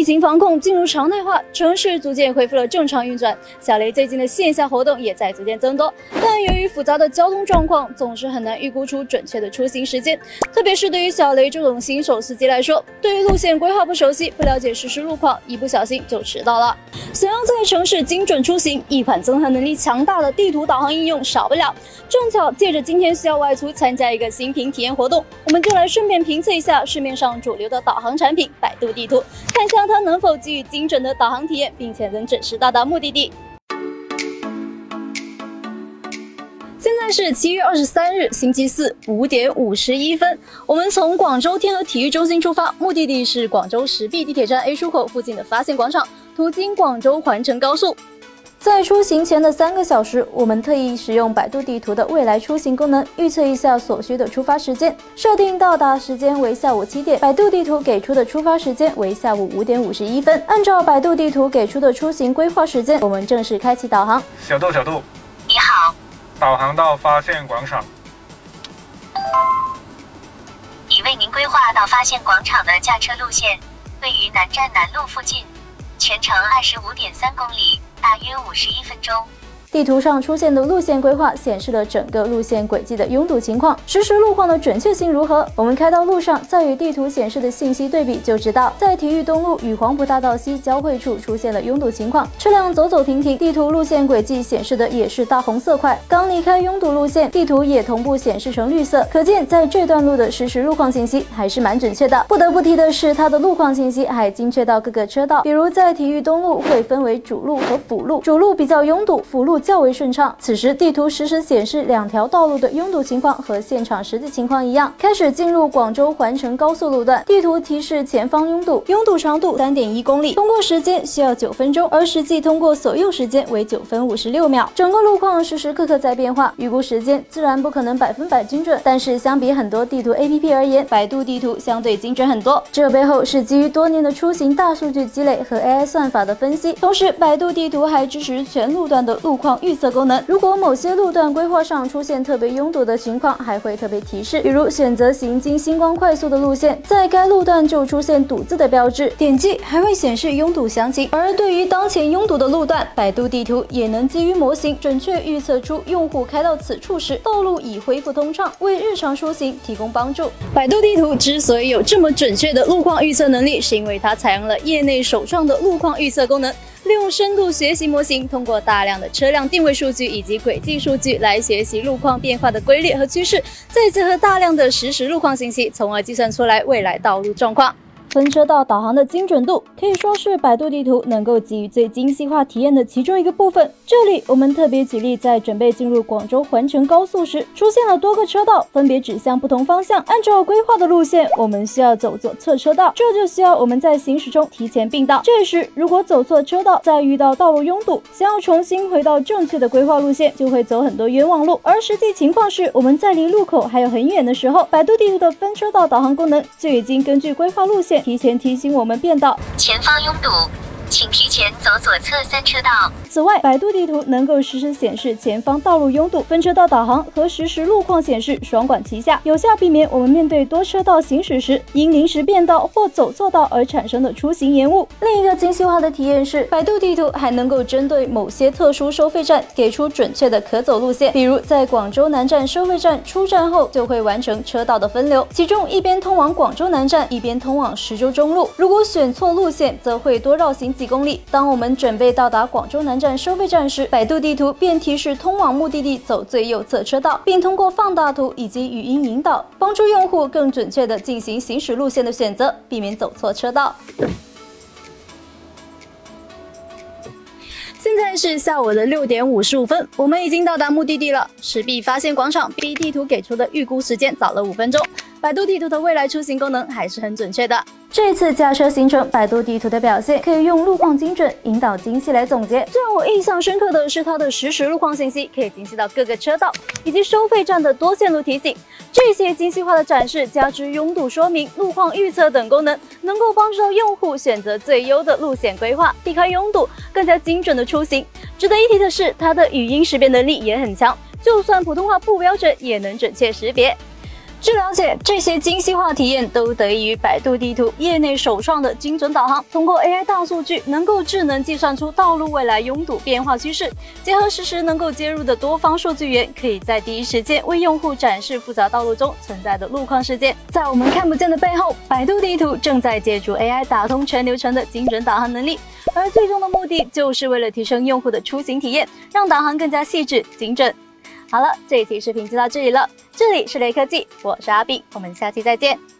疫情防控进入常态化，城市逐渐恢复了正常运转。小雷最近的线下活动也在逐渐增多，但由于复杂的交通状况，总是很难预估出准确的出行时间。特别是对于小雷这种新手司机来说，对于路线规划不熟悉，不了解实时路况，一不小心就迟到了。想要在城市精准出行，一款综合能力强大的地图导航应用少不了。正巧借着今天需要外出参加一个新品体验活动，我们就来顺便评测一下市面上主流的导航产品——百度地图，看一下。它能否给予精准的导航体验，并且能准时到达目的地？现在是七月二十三日星期四五点五十一分，我们从广州天河体育中心出发，目的地是广州石壁地铁站 A 出口附近的发现广场，途经广州环城高速。在出行前的三个小时，我们特意使用百度地图的未来出行功能，预测一下所需的出发时间，设定到达时间为下午七点。百度地图给出的出发时间为下午五点五十一分。按照百度地图给出的出行规划时间，我们正式开启导航。小度，小度，你好，导航到发现广场，已为您规划到发现广场的驾车路线，位于南站南路附近，全程二十五点三公里。大约五十一分钟。地图上出现的路线规划显示了整个路线轨迹的拥堵情况，实时路况的准确性如何？我们开到路上，再与地图显示的信息对比，就知道在体育东路与黄埔大道西交汇处出现了拥堵情况，车辆走走停停。地图路线轨迹显示的也是大红色块，刚离开拥堵路线，地图也同步显示成绿色，可见在这段路的实时路况信息还是蛮准确的。不得不提的是，它的路况信息还精确到各个车道，比如在体育东路会分为主路和辅路，主路比较拥堵，辅路。较为顺畅。此时地图实时显示两条道路的拥堵情况和现场实际情况一样。开始进入广州环城高速路段，地图提示前方拥堵，拥堵长度三点一公里，通过时间需要九分钟，而实际通过所用时间为九分五十六秒。整个路况时时刻刻在变化，预估时间自然不可能百分百精准，但是相比很多地图 APP 而言，百度地图相对精准很多。这背后是基于多年的出行大数据积累和 AI 算法的分析，同时百度地图还支持全路段的路况。预测功能，如果某些路段规划上出现特别拥堵的情况，还会特别提示。比如选择行经星光快速的路线，在该路段就出现堵字的标志，点击还会显示拥堵详情。而对于当前拥堵的路段，百度地图也能基于模型准确预测出用户开到此处时，道路已恢复通畅，为日常出行提供帮助。百度地图之所以有这么准确的路况预测能力，是因为它采用了业内首创的路况预测功能。利用深度学习模型，通过大量的车辆定位数据以及轨迹数据来学习路况变化的规律和趋势，再结合大量的实时路况信息，从而计算出来未来道路状况。分车道导航的精准度可以说是百度地图能够给予最精细化体验的其中一个部分。这里我们特别举例，在准备进入广州环城高速时，出现了多个车道，分别指向不同方向。按照规划的路线，我们需要走左侧车道，这就需要我们在行驶中提前并道。这时如果走错车道，再遇到道路拥堵，想要重新回到正确的规划路线，就会走很多冤枉路。而实际情况是，我们在离路口还有很远的时候，百度地图的分车道导航功能就已经根据规划路线。提前提醒我们变道，前方拥堵。请提前走左侧三车道。此外，百度地图能够实时显示前方道路拥堵、分车道导航和实时路况显示双管齐下，有效避免我们面对多车道行驶时因临时变道或走错道而产生的出行延误。另一个精细化的体验是，百度地图还能够针对某些特殊收费站给出准确的可走路线，比如在广州南站收费站出站后就会完成车道的分流，其中一边通往广州南站，一边通往石洲中路。如果选错路线，则会多绕行。几公里。当我们准备到达广州南站收费站时，百度地图便提示通往目的地走最右侧车道，并通过放大图以及语音引导，帮助用户更准确地进行行驶路线的选择，避免走错车道。现在是下午的六点五十五分，我们已经到达目的地了——石壁发现广场，比地图给出的预估时间早了五分钟。百度地图的未来出行功能还是很准确的。这次驾车行程，百度地图的表现可以用路况精准、引导精细来总结。最让我印象深刻的是它的实时路况信息，可以精细到各个车道以及收费站的多线路提醒。这些精细化的展示，加之拥堵说明、路况预测等功能，能够帮助到用户选择最优的路线规划，避开拥堵，更加精准的出行。值得一提的是，它的语音识别能力也很强，就算普通话不标准，也能准确识别。据了解，这些精细化体验都得益于百度地图业内首创的精准导航。通过 AI 大数据，能够智能计算出道路未来拥堵变化趋势，结合实时能够接入的多方数据源，可以在第一时间为用户展示复杂道路中存在的路况事件。在我们看不见的背后，百度地图正在借助 AI 打通全流程的精准导航能力，而最终的目的就是为了提升用户的出行体验，让导航更加细致精准。好了，这一期视频就到这里了。这里是雷科技，我是阿碧，我们下期再见。